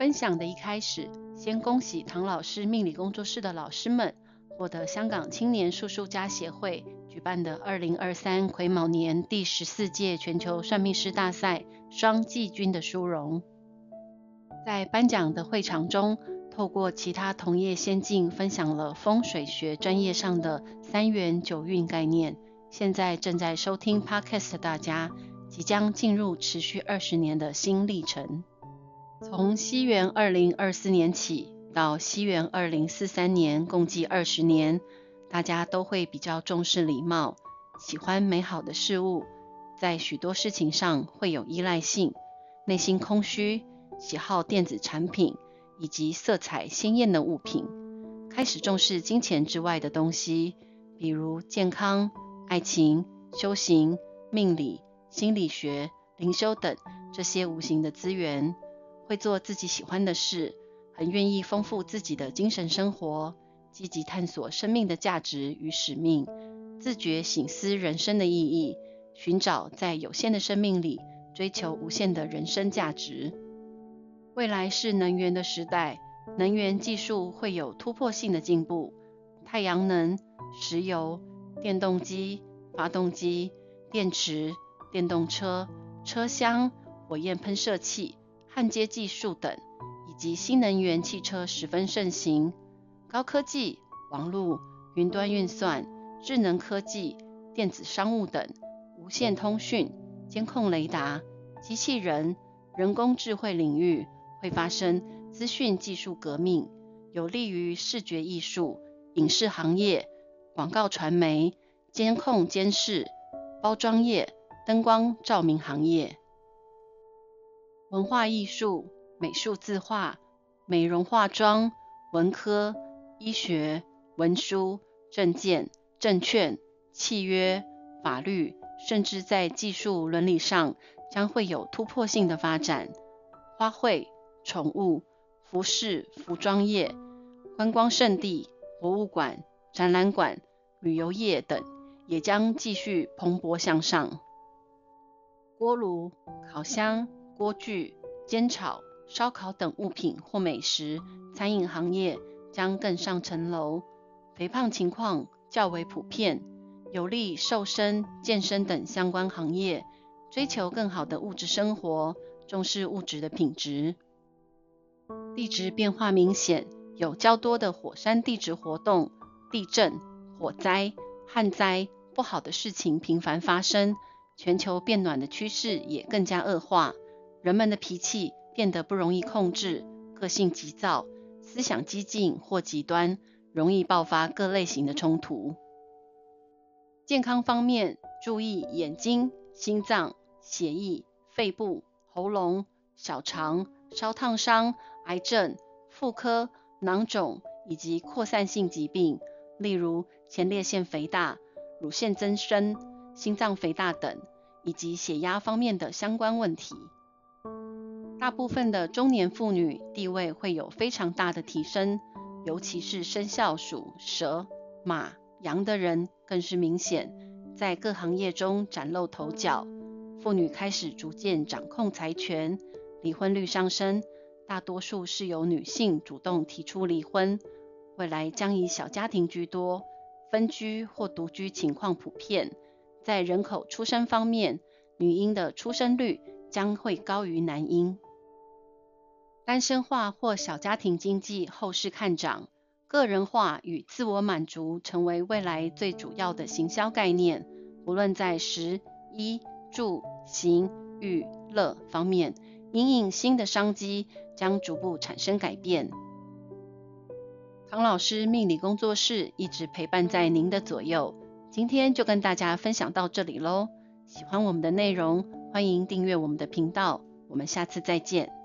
分享的一开始，先恭喜唐老师命理工作室的老师们获得香港青年术数家协会举办的二零二三癸卯年第十四届全球算命师大赛双季军的殊荣。在颁奖的会场中，透过其他同业先进分享了风水学专业上的三元九运概念。现在正在收听 Podcast 大家，即将进入持续二十年的新历程。从西元二零二四年起到西元二零四三年，共计二十年，大家都会比较重视礼貌，喜欢美好的事物，在许多事情上会有依赖性，内心空虚，喜好电子产品以及色彩鲜艳的物品，开始重视金钱之外的东西，比如健康、爱情、修行、命理、心理学、灵修等这些无形的资源。会做自己喜欢的事，很愿意丰富自己的精神生活，积极探索生命的价值与使命，自觉醒思人生的意义，寻找在有限的生命里追求无限的人生价值。未来是能源的时代，能源技术会有突破性的进步，太阳能、石油、电动机、发动机、电池、电动车、车厢、火焰喷射器。焊接技术等，以及新能源汽车十分盛行。高科技、网络、云端运算、智能科技、电子商务等，无线通讯、监控雷达、机器人、人工智慧领域会发生资讯技术革命，有利于视觉艺术、影视行业、广告传媒、监控监视、包装业、灯光照明行业。文化艺术、美术字画、美容化妆、文科、医学、文书、证件、证券、契约、法律，甚至在技术伦理上将会有突破性的发展。花卉、宠物、服饰、服装业、观光胜地、博物馆、展览馆、旅游业等也将继续蓬勃向上。锅炉、烤箱。锅具、煎炒、烧烤等物品或美食，餐饮行业将更上层楼。肥胖情况较为普遍，有利瘦身、健身等相关行业，追求更好的物质生活，重视物质的品质。地质变化明显，有较多的火山地质活动、地震、火灾、旱灾，不好的事情频繁发生。全球变暖的趋势也更加恶化。人们的脾气变得不容易控制，个性急躁，思想激进或极端，容易爆发各类型的冲突。健康方面，注意眼睛、心脏、血液、肺部、喉咙、小肠、烧烫伤、癌症、妇科、囊肿以及扩散性疾病，例如前列腺肥大、乳腺增生、心脏肥大等，以及血压方面的相关问题。大部分的中年妇女地位会有非常大的提升，尤其是生肖属蛇、马、羊的人更是明显，在各行业中崭露头角。妇女开始逐渐掌控财权，离婚率上升，大多数是由女性主动提出离婚。未来将以小家庭居多，分居或独居情况普遍。在人口出生方面，女婴的出生率将会高于男婴。单身化或小家庭经济后市看涨，个人化与自我满足成为未来最主要的行销概念。无论在食、衣、住、行、娱、乐方面，隐隐新的商机将逐步产生改变。唐老师命理工作室一直陪伴在您的左右，今天就跟大家分享到这里喽。喜欢我们的内容，欢迎订阅我们的频道。我们下次再见。